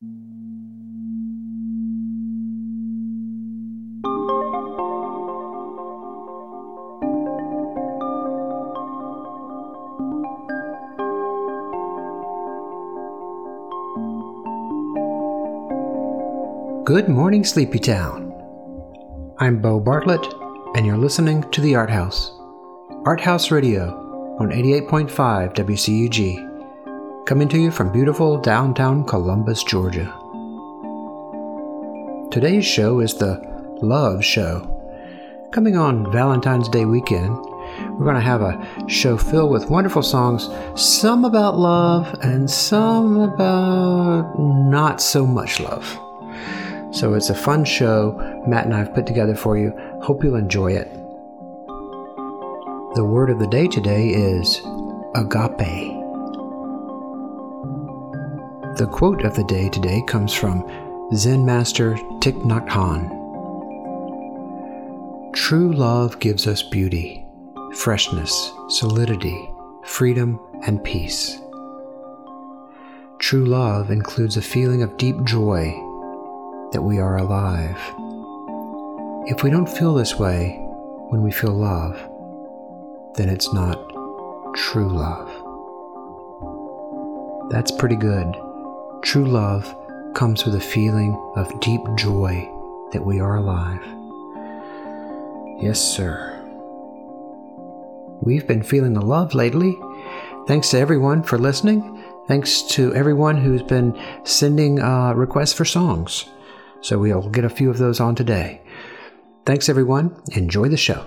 Good morning, Sleepy Town. I'm Bo Bartlett, and you're listening to The Art House. Art House Radio on 88.5 WCUG, coming to you from beautiful downtown Columbus, Georgia. Today's show is the Love Show. Coming on Valentine's Day weekend, we're going to have a show filled with wonderful songs, some about love and some about not so much love. So it's a fun show Matt and I have put together for you. Hope you'll enjoy it. The word of the day today is agape. The quote of the day today comes from Zen Master Thich Nhat Hanh. True love gives us beauty, freshness, solidity, freedom, and peace. True love includes a feeling of deep joy that we are alive. If we don't feel this way when we feel love, then it's not true love. That's pretty good. True love comes with a feeling of deep joy that we are alive. Yes, sir. We've been feeling the love lately. Thanks to everyone for listening. Thanks to everyone who's been sending uh, requests for songs. So we'll get a few of those on today. Thanks, everyone. Enjoy the show.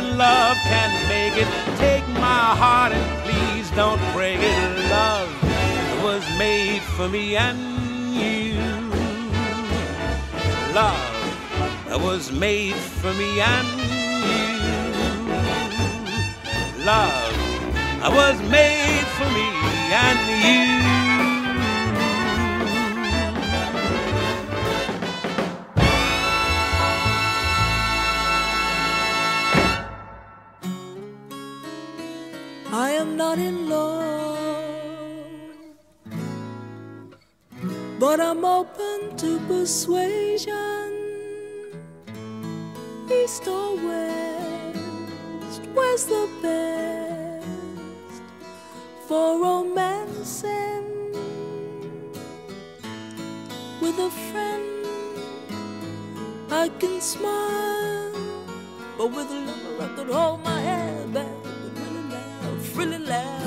love can make it. Take my heart and please don't break it. Love was made for me and you. Love was made for me and you. Love was made for me and you. Not in love, but I'm open to persuasion. East or west, where's the best for romancing with a friend? I can smile, but with a lover I could hold my head back and really laugh,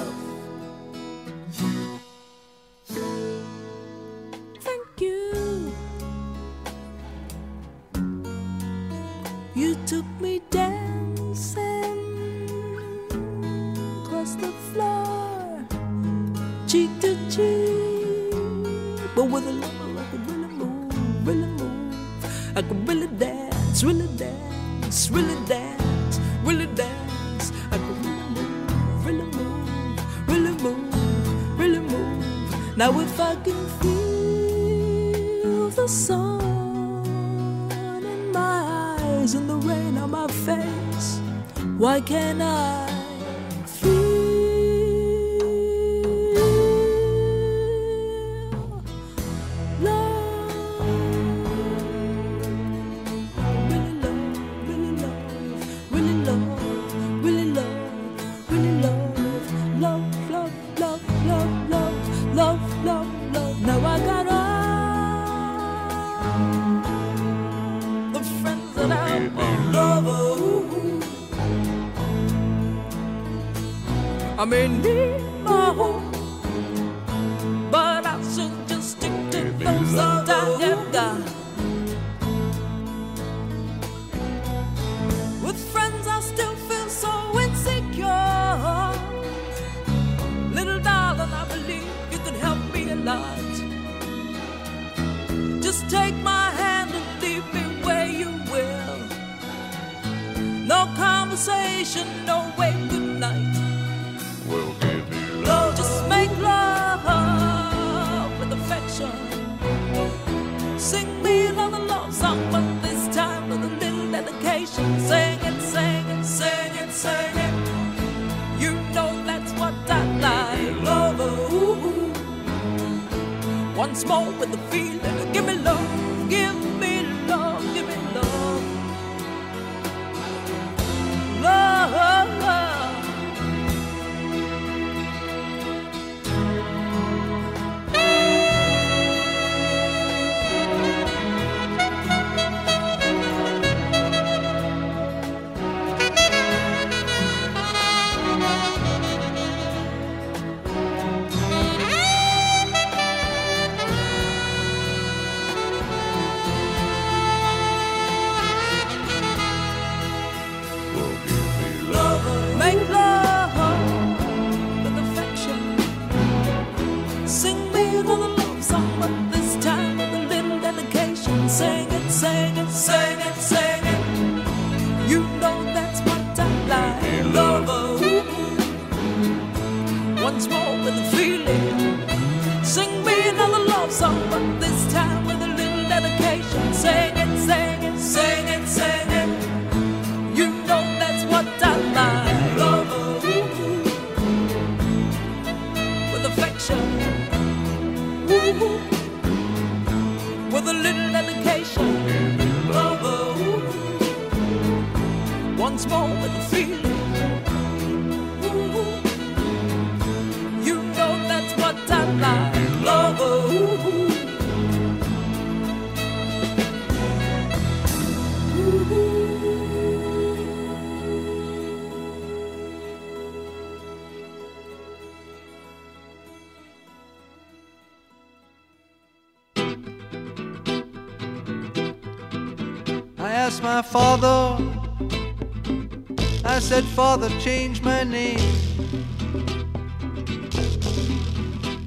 Why can't I? said, Father, change my name.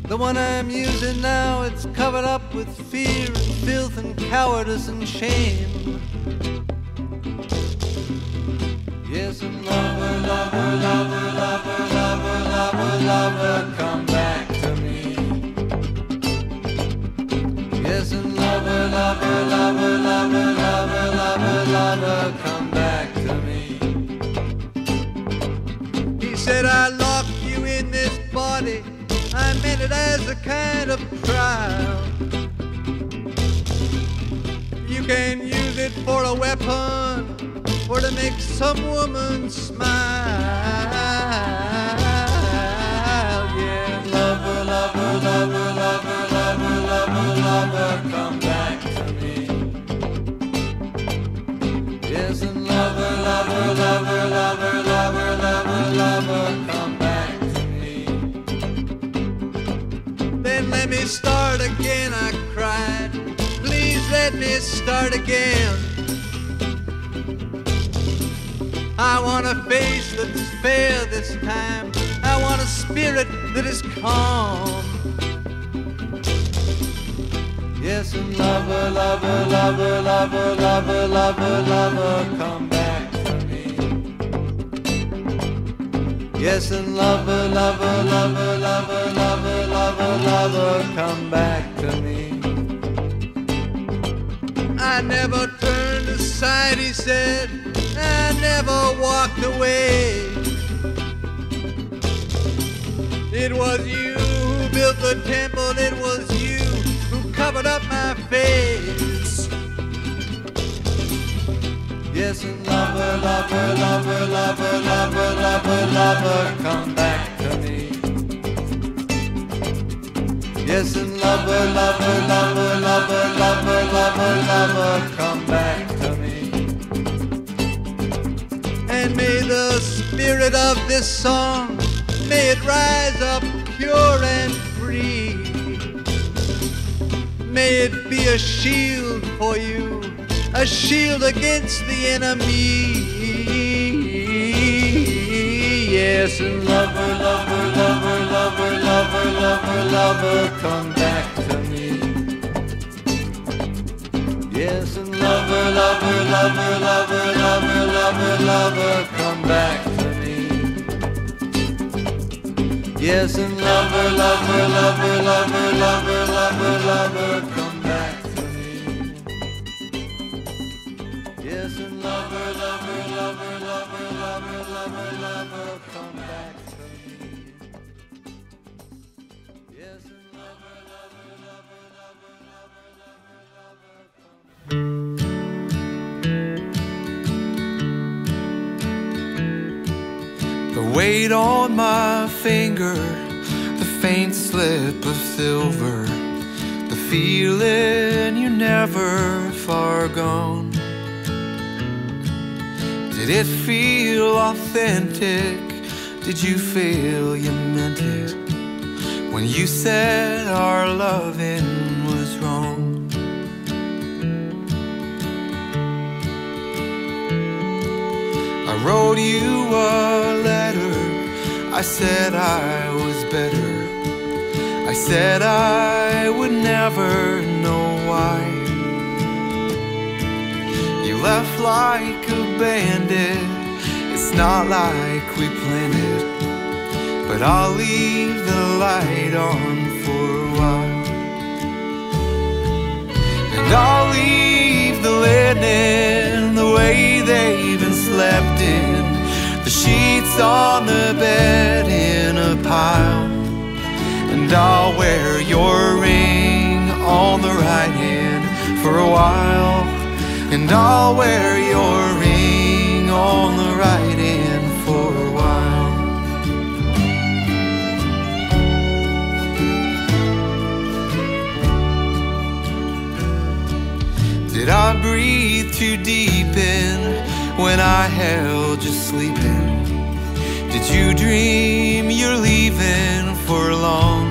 The one I'm using now, it's covered up with fear and filth and cowardice and shame. Yes, and lover, lover, lover, lover, lover, lover, lover, come back to me. Yes, and lover, lover, lover, lover said I locked you in this body. I meant it as a kind of trial. You can use it for a weapon or to make some woman smile. me start again, I cried. Please let me start again. I want a face that's fair this time. I want a spirit that is calm. Yes, and lover, lover, lover, lover, lover, lover, lover, come back to me. Yes, and lover, lover, lover, lover, lover, lover lover, come back to me. I never turned aside, he said. I never walked away. It was you who built the temple, it was you who covered up my face. Yes, and lover, lover, lover, lover, lover, lover, lover, come back Yes, and lover, lover, lover, lover, lover, lover, lover, come back to me. And may the spirit of this song, may it rise up pure and free. May it be a shield for you, a shield against the enemy. Yes, and lover, lover, lover, lover, lover, lover, lover, come back to me. Yes, and lover, lover, lover, lover, lover, lover, lover, come back to me. Yes, and lover, lover, lover, lover, lover, lover, lover, come back to me. Yes, and lover, lover, lover, lover, lover, lover, lover, come The weight on my finger, the faint slip of silver, the feeling you're never far gone. Did it feel authentic? Did you feel you meant it when you said our loving was wrong? Wrote you a letter. I said I was better. I said I would never know why. You left like a bandit. It's not like we planned it. But I'll leave the light on for a while. And I'll leave the linen the way they've slept in. The sheets on the bed in a pile. And I'll wear your ring on the right hand for a while. And I'll wear your ring on the right hand for a while. Did I breathe too deep in when I held you sleeping? Did you dream you're leaving for long?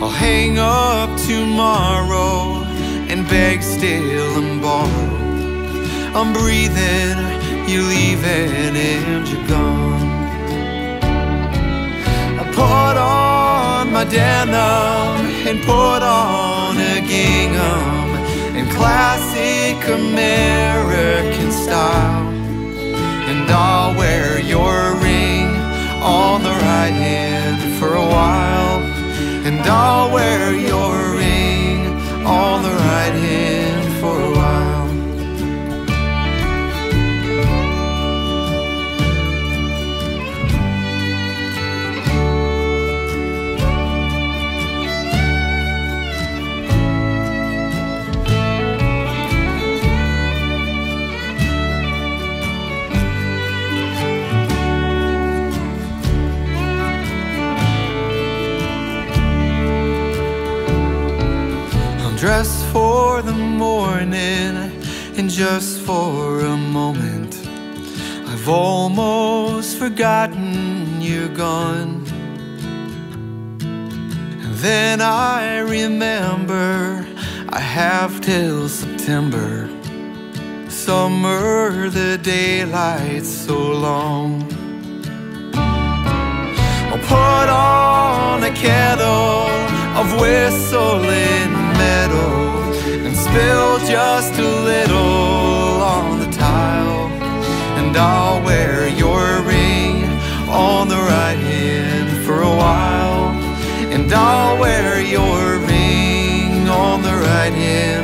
I'll hang up tomorrow and beg still and borrow. I'm breathing, you're leaving and you're gone. I put on my denim and put on a gingham in classic American style. And I'll wear your ring on the right hand for a while. And I'll wear your ring on just for a moment. I've almost forgotten you're gone. And then I remember I have till September. Summer, the daylight's so long. I'll put on a kettle of whistling you spill just a little on the tile, and I'll wear your ring on the right hand for a while, and I'll wear your ring on the right hand.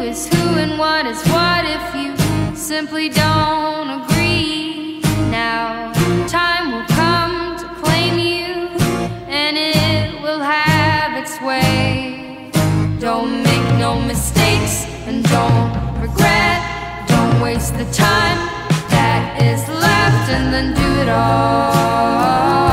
is who and what is what if you simply don't agree? Now time will come to claim you and it will have its way. Don't make no mistakes and don't regret. Don't waste the time that is left and then do it all.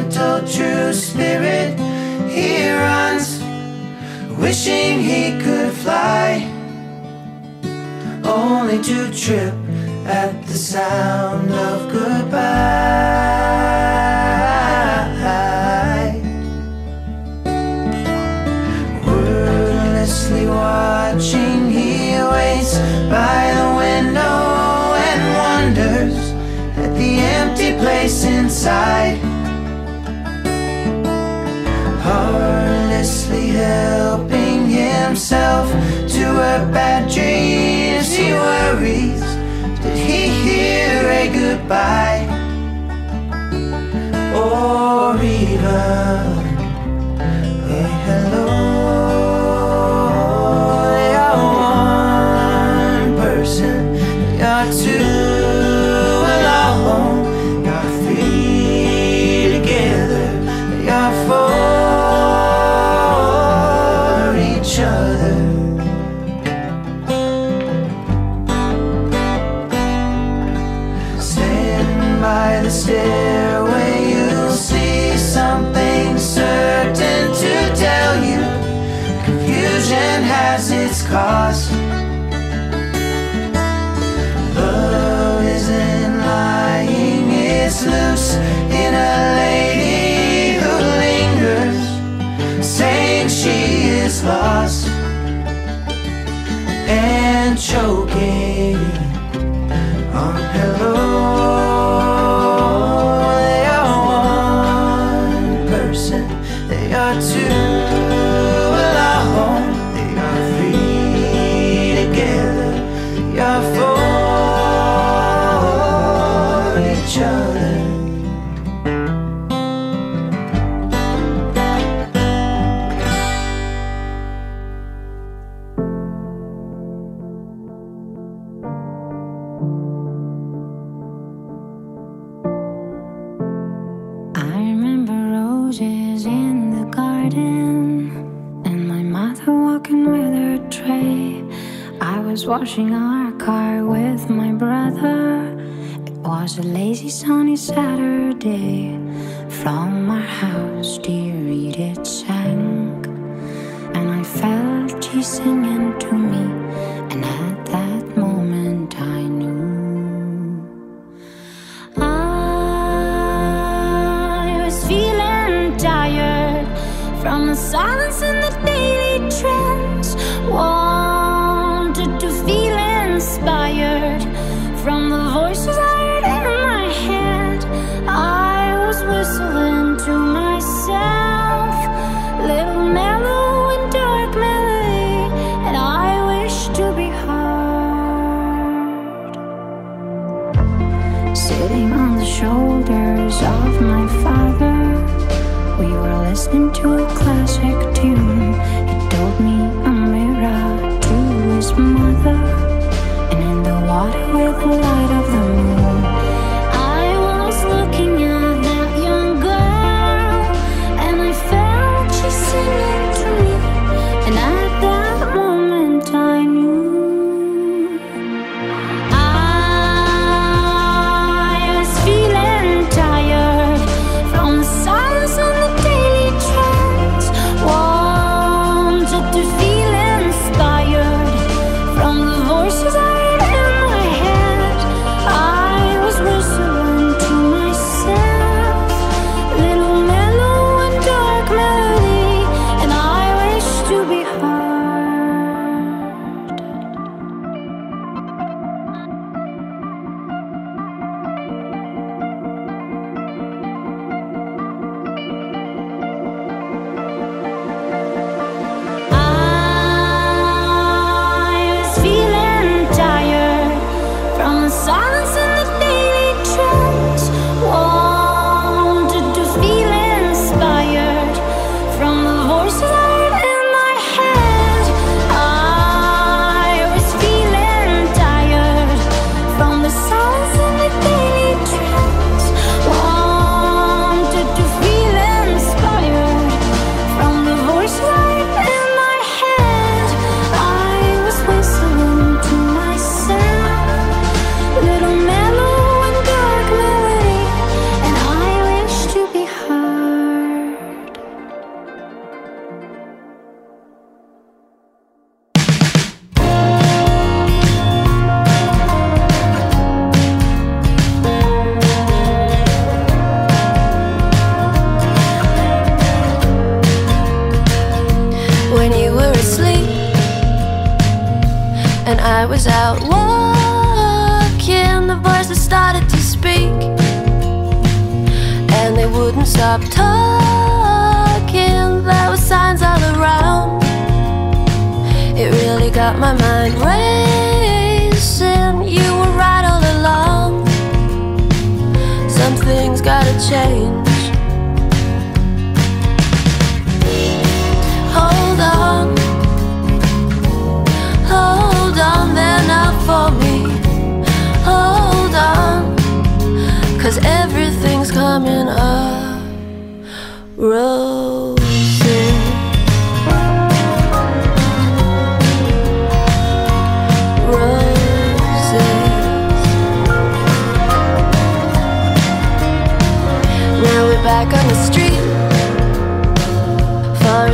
gentle, true spirit he runs, wishing he could fly, only to trip at the sound of goodbye. Wordlessly watching, he waits by the window and wonders at the empty place inside. himself to her bad dreams. He worries, did he hear a goodbye? together, you're for each other. 需要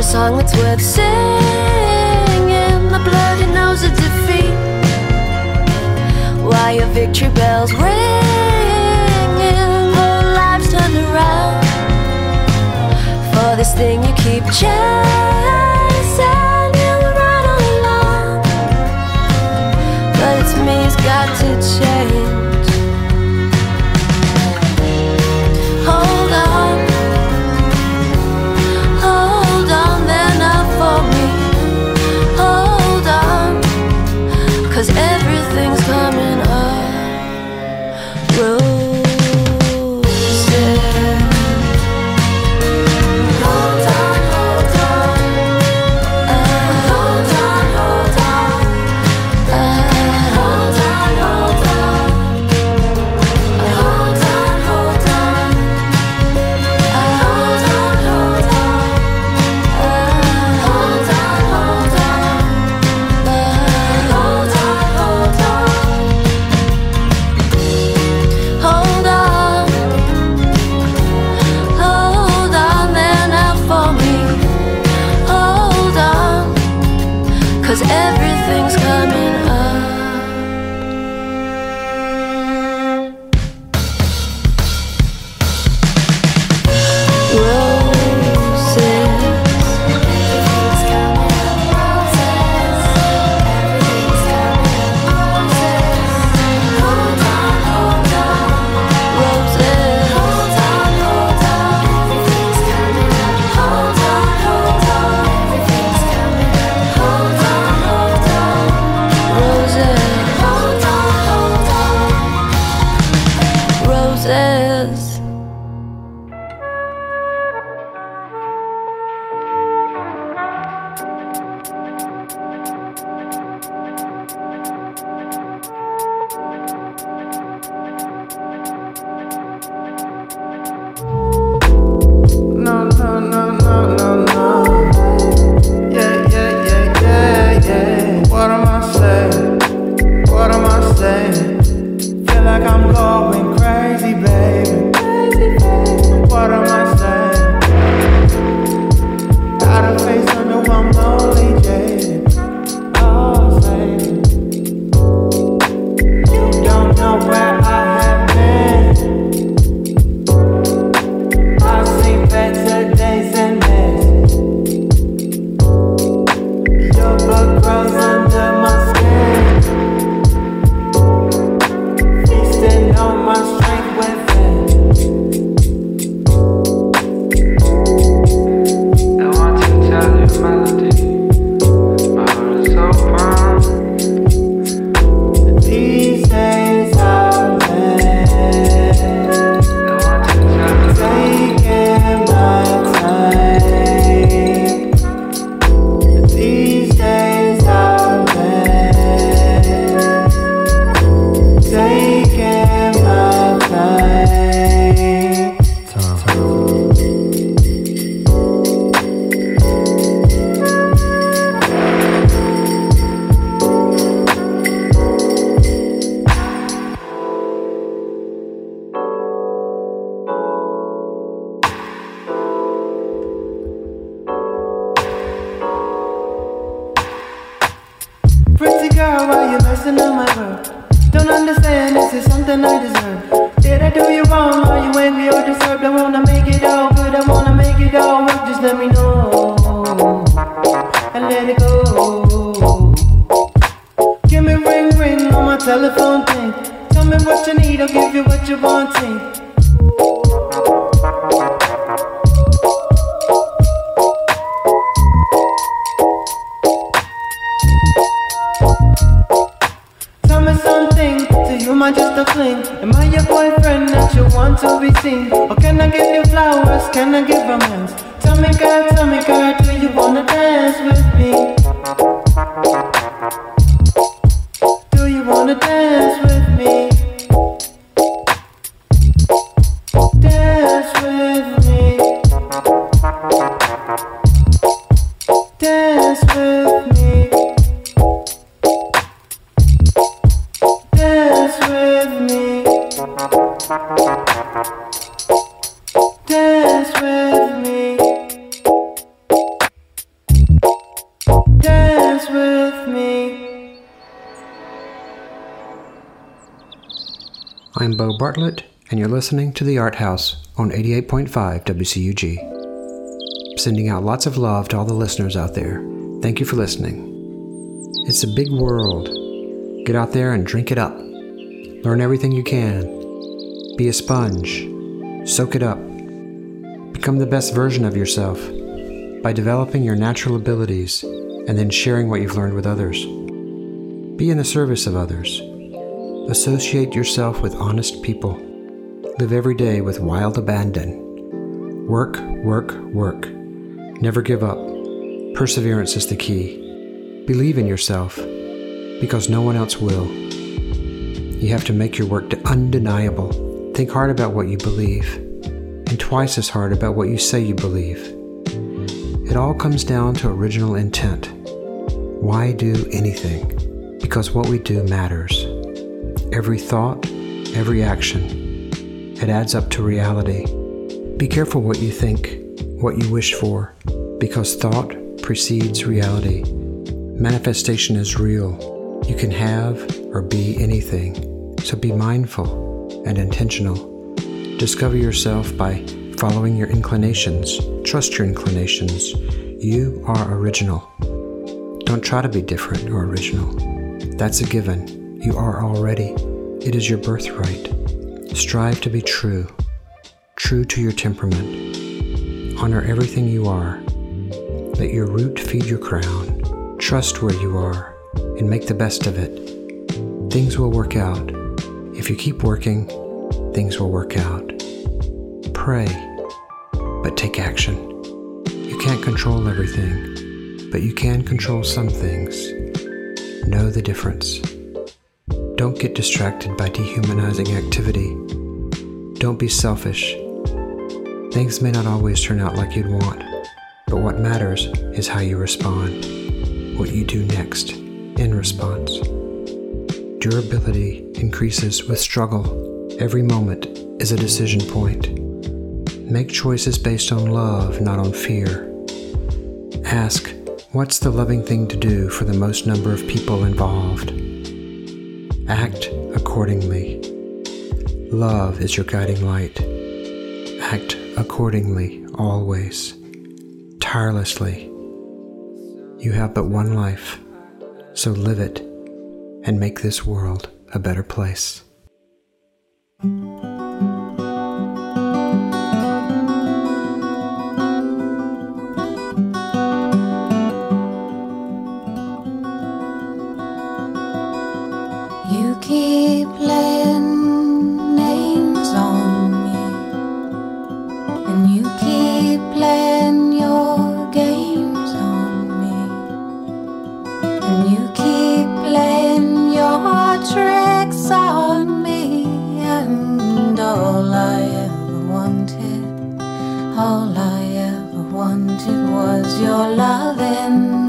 song that's worth singing. The bloody nose of defeat. Why your victory bells ringing? Whole lives turned around. For this thing you keep chasing Cause everything's I'm Bo Bartlett, and you're listening to The Art House on 88.5 WCUG. Sending out lots of love to all the listeners out there. Thank you for listening. It's a big world. Get out there and drink it up. Learn everything you can. Be a sponge. Soak it up. Become the best version of yourself by developing your natural abilities and then sharing what you've learned with others. Be in the service of others. Associate yourself with honest people. Live every day with wild abandon. Work, work, work. Never give up. Perseverance is the key. Believe in yourself because no one else will. You have to make your work undeniable. Think hard about what you believe and twice as hard about what you say you believe. It all comes down to original intent. Why do anything? Because what we do matters. Every thought, every action, it adds up to reality. Be careful what you think, what you wish for, because thought precedes reality. Manifestation is real. You can have or be anything, so be mindful and intentional. Discover yourself by following your inclinations. Trust your inclinations. You are original. Don't try to be different or original. That's a given. You are already. It is your birthright. Strive to be true, true to your temperament. Honor everything you are. Let your root feed your crown. Trust where you are and make the best of it. Things will work out. If you keep working, things will work out. Pray, but take action. You can't control everything, but you can control some things. Know the difference. Don't get distracted by dehumanizing activity. Don't be selfish. Things may not always turn out like you'd want, but what matters is how you respond, what you do next in response. Durability increases with struggle. Every moment is a decision point. Make choices based on love, not on fear. Ask, what's the loving thing to do for the most number of people involved? Act accordingly. Love is your guiding light. Act accordingly always, tirelessly. You have but one life, so live it and make this world a better place. Wanted was your loving.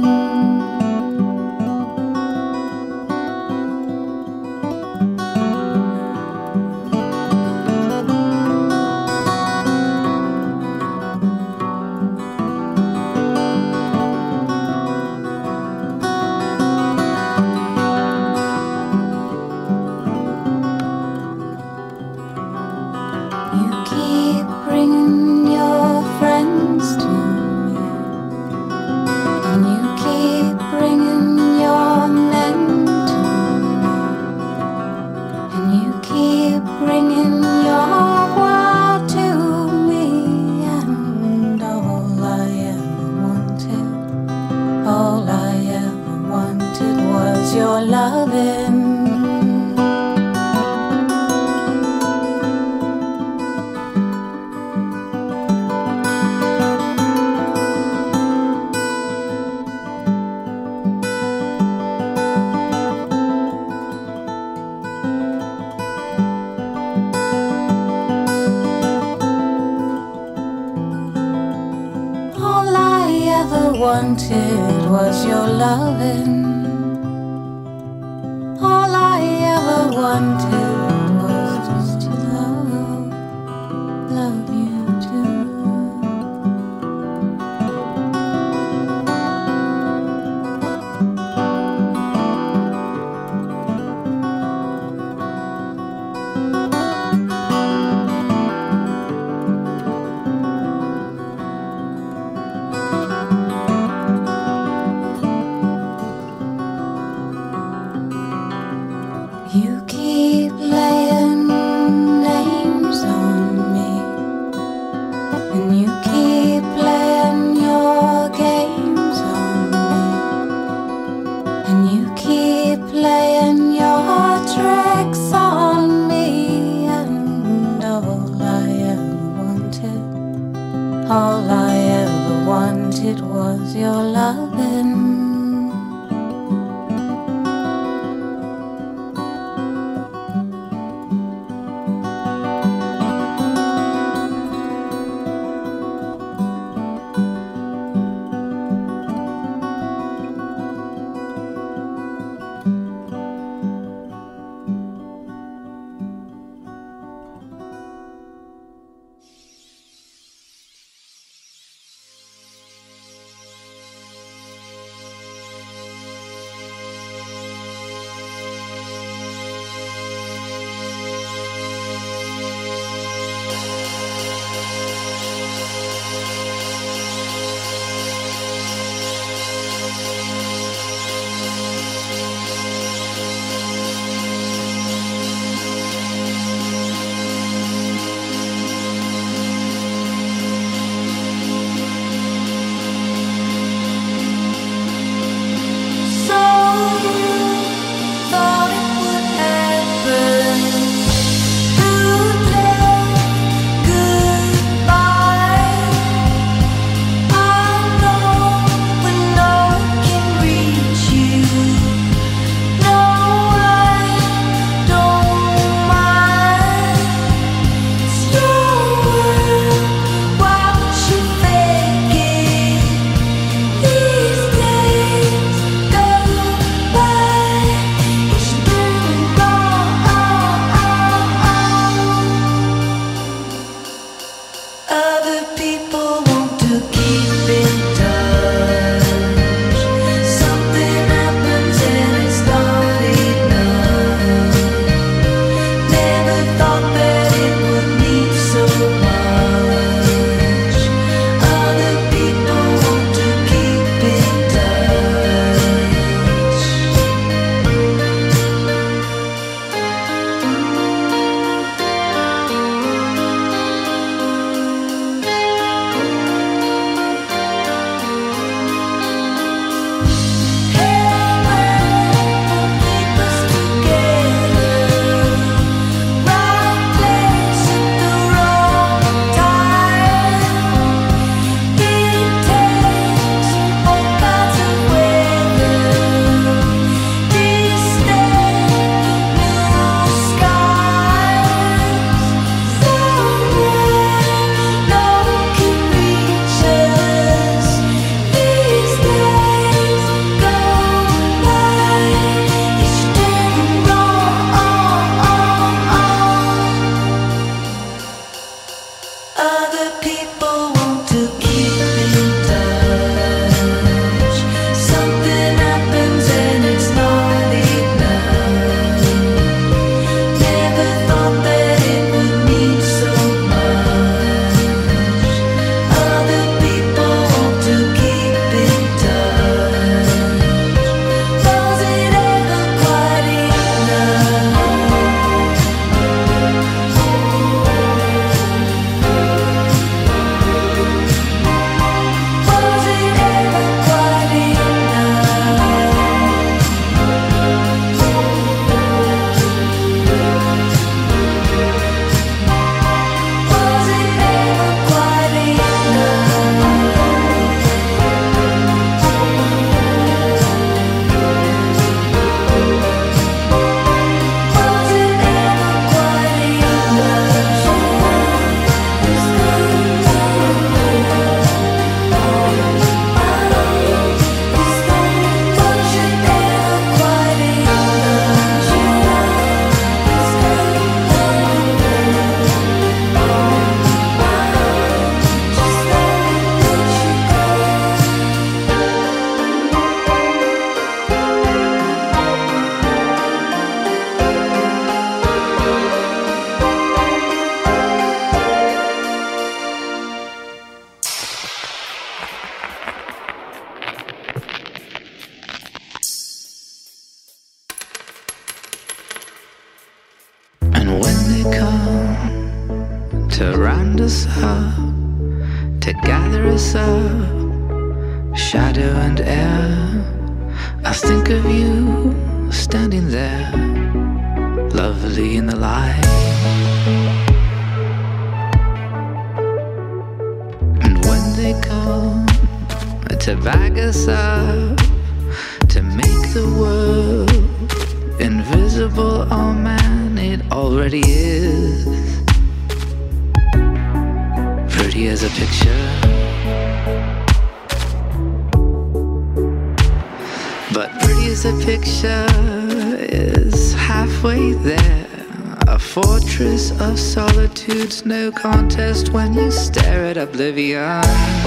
Contest when you stare at oblivion.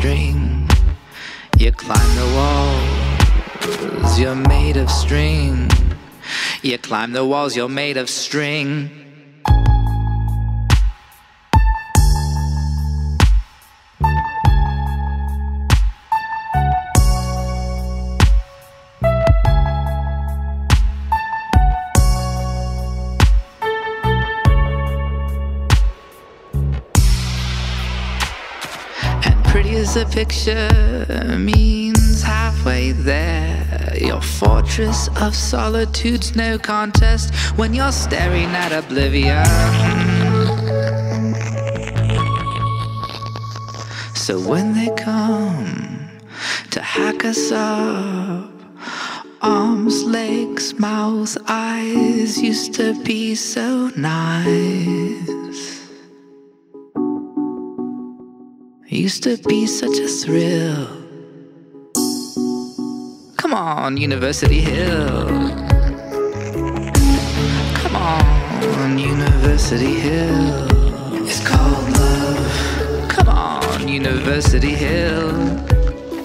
String. You climb the walls, you're made of string. You climb the walls, you're made of string. Picture means halfway there. Your fortress of solitude's no contest when you're staring at oblivion. So when they come to hack us up, arms, legs, mouth, eyes used to be so nice. Used to be such a thrill. Come on, University Hill. Come on, University Hill. It's called love. Come on, University Hill.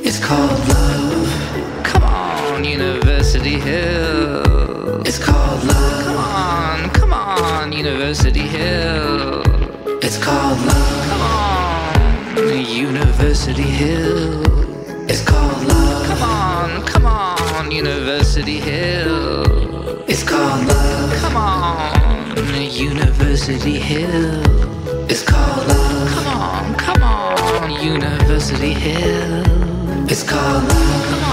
It's called love. Come on, University Hill. It's called love. Come on, come on, University Hill. It's called love. On, University Hill. It's called love. Come on, come on, University Hill. It's called love. Come on, University Hill. It's called love. Come on, come on, University Hill. It's called love.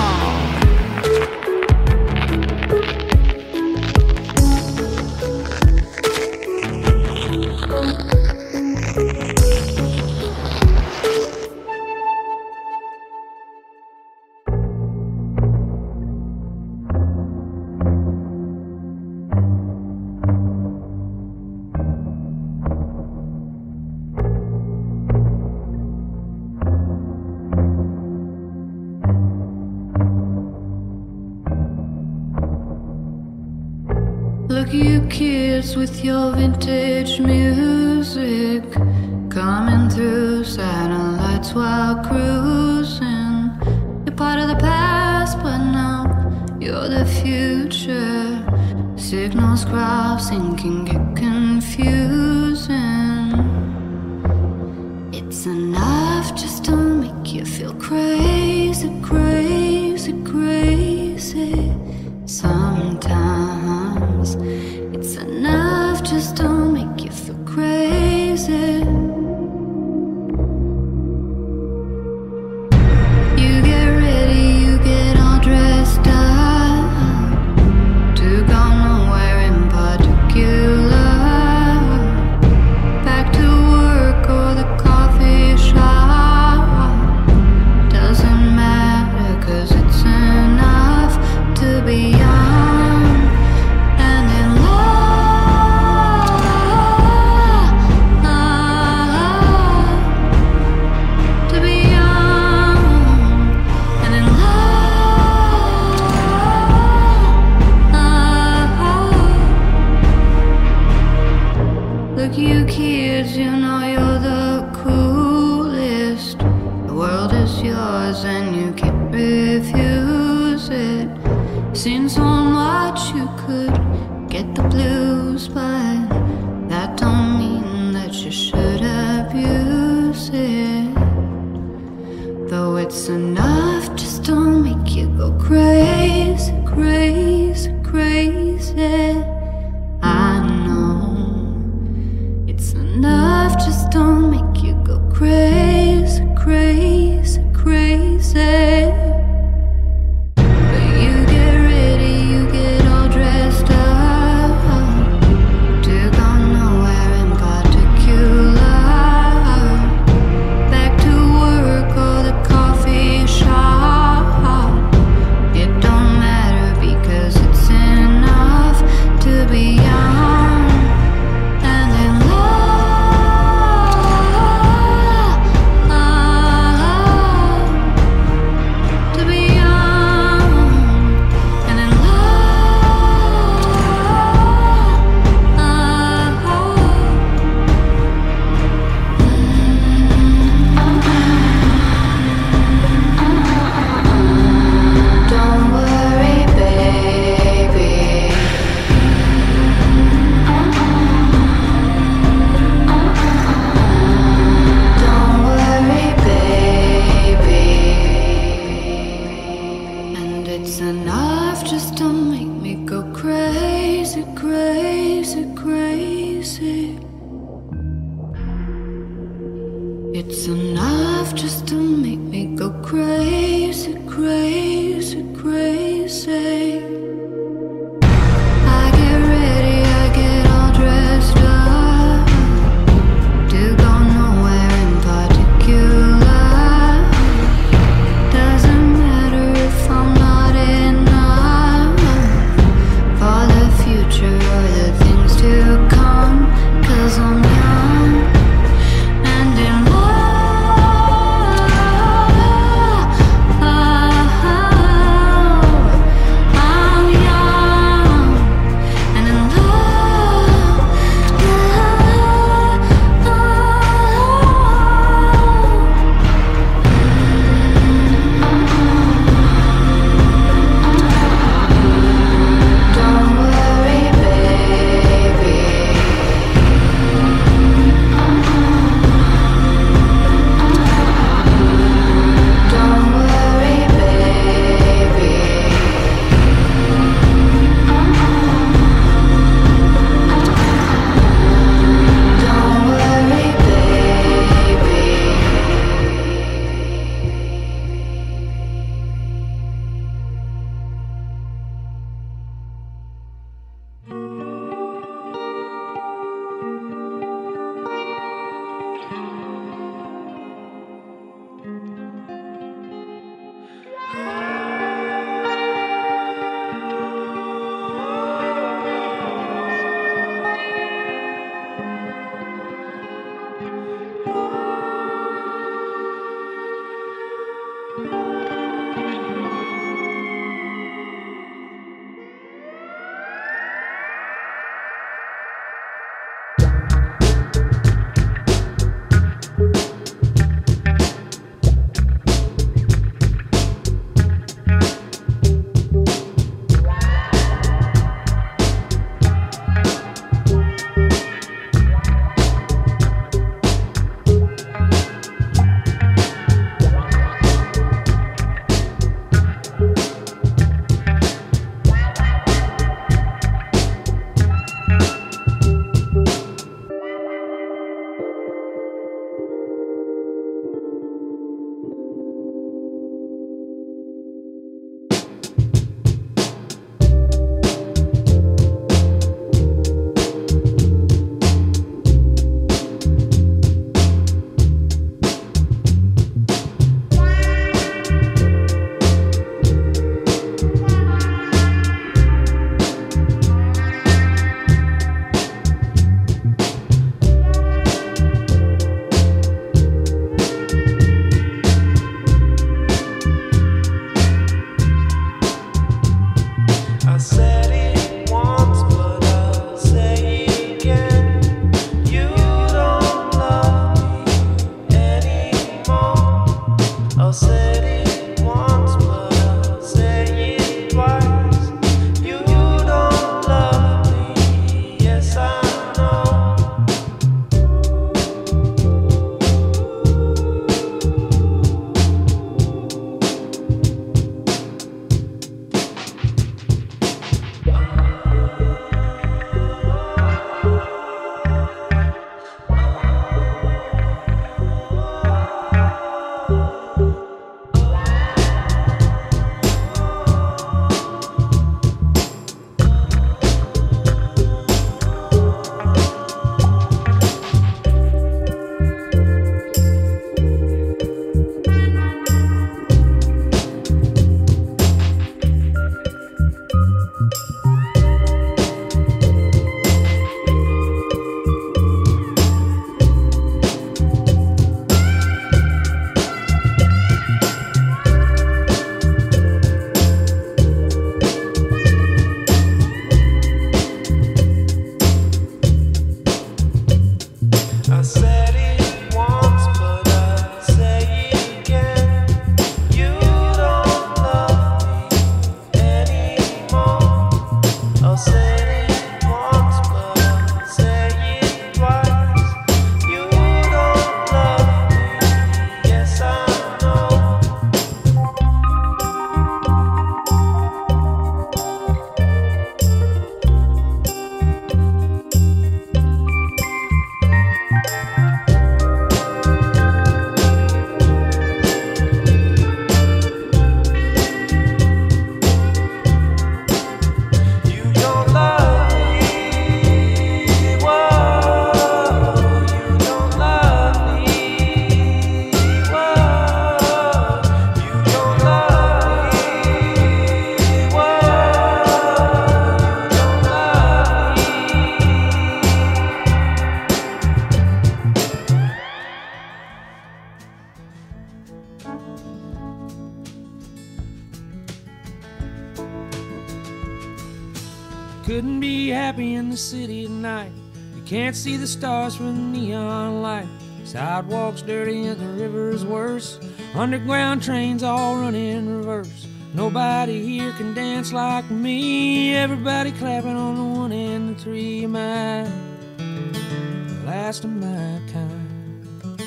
You can't see the stars from neon light. Sidewalks dirty and the river's worse. Underground trains all run in reverse. Nobody here can dance like me. Everybody clapping on the one and the three. I the last of my kind?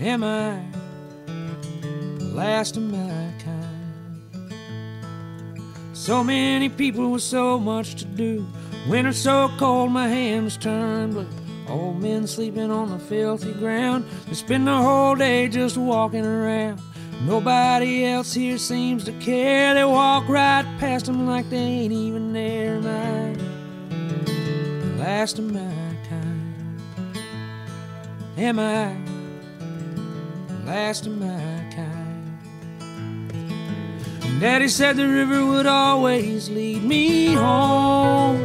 Am I the last of my kind? So many people with so much to do. Winter so cold, my hands turn blue. Old men sleeping on the filthy ground. They spend the whole day just walking around. Nobody else here seems to care. They walk right past them like they ain't even there. The last of my kind? Am I last of my kind? Daddy said the river would always lead me home.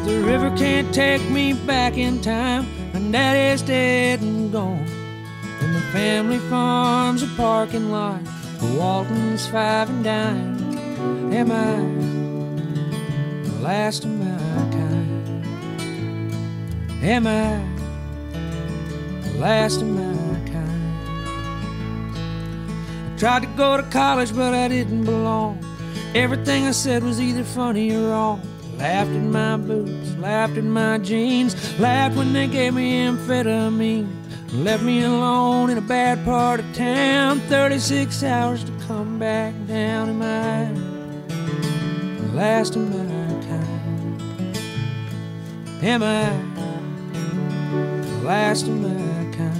But the river can't take me back in time. And Daddy's dead and gone. And the family farm's a parking lot. for Walton's five and dime. Am I the last of my kind? Am I the last of my kind? I Tried to go to college, but I didn't belong. Everything I said was either funny or wrong. Laughed at my boots, laughed at my jeans, laughed when they gave me amphetamine. Left me alone in a bad part of town. 36 hours to come back down. Am I the last of my kind? Am I the last of my kind?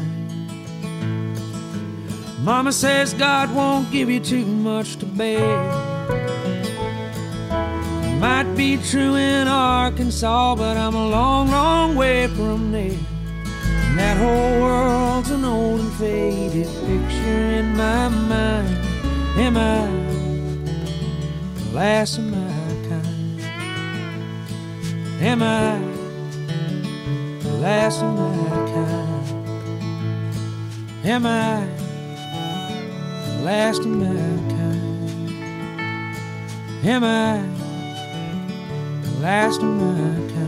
Mama says God won't give you too much to bear. Might be true in Arkansas, but I'm a long, long way from there. And that whole world's an old and faded picture in my mind. Am I the last of my kind? Am I the last of my kind? Am I the last of my kind? Am I last of my kind?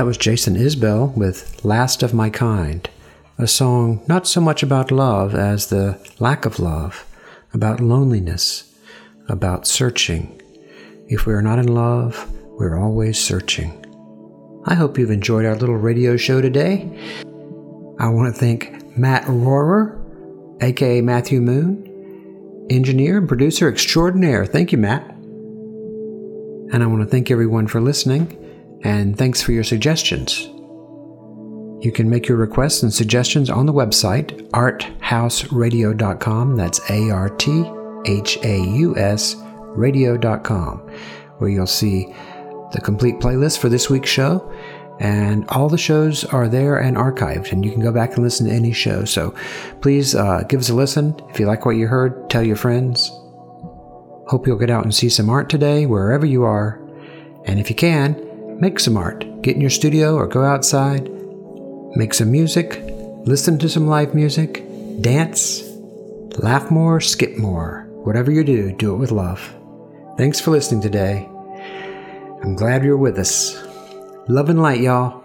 That was Jason Isbell with Last of My Kind, a song not so much about love as the lack of love, about loneliness, about searching. If we are not in love, we're always searching. I hope you've enjoyed our little radio show today. I want to thank Matt Rohrer, aka Matthew Moon, engineer and producer extraordinaire. Thank you, Matt. And I want to thank everyone for listening, and thanks for your suggestions. You can make your requests and suggestions on the website, arthausradio.com. That's A R T H A U S radio.com, where you'll see the complete playlist for this week's show. And all the shows are there and archived, and you can go back and listen to any show. So please uh, give us a listen. If you like what you heard, tell your friends. Hope you'll get out and see some art today, wherever you are. And if you can, make some art. Get in your studio or go outside, make some music, listen to some live music, dance, laugh more, skip more. Whatever you do, do it with love. Thanks for listening today. I'm glad you're with us. Love and light, y'all.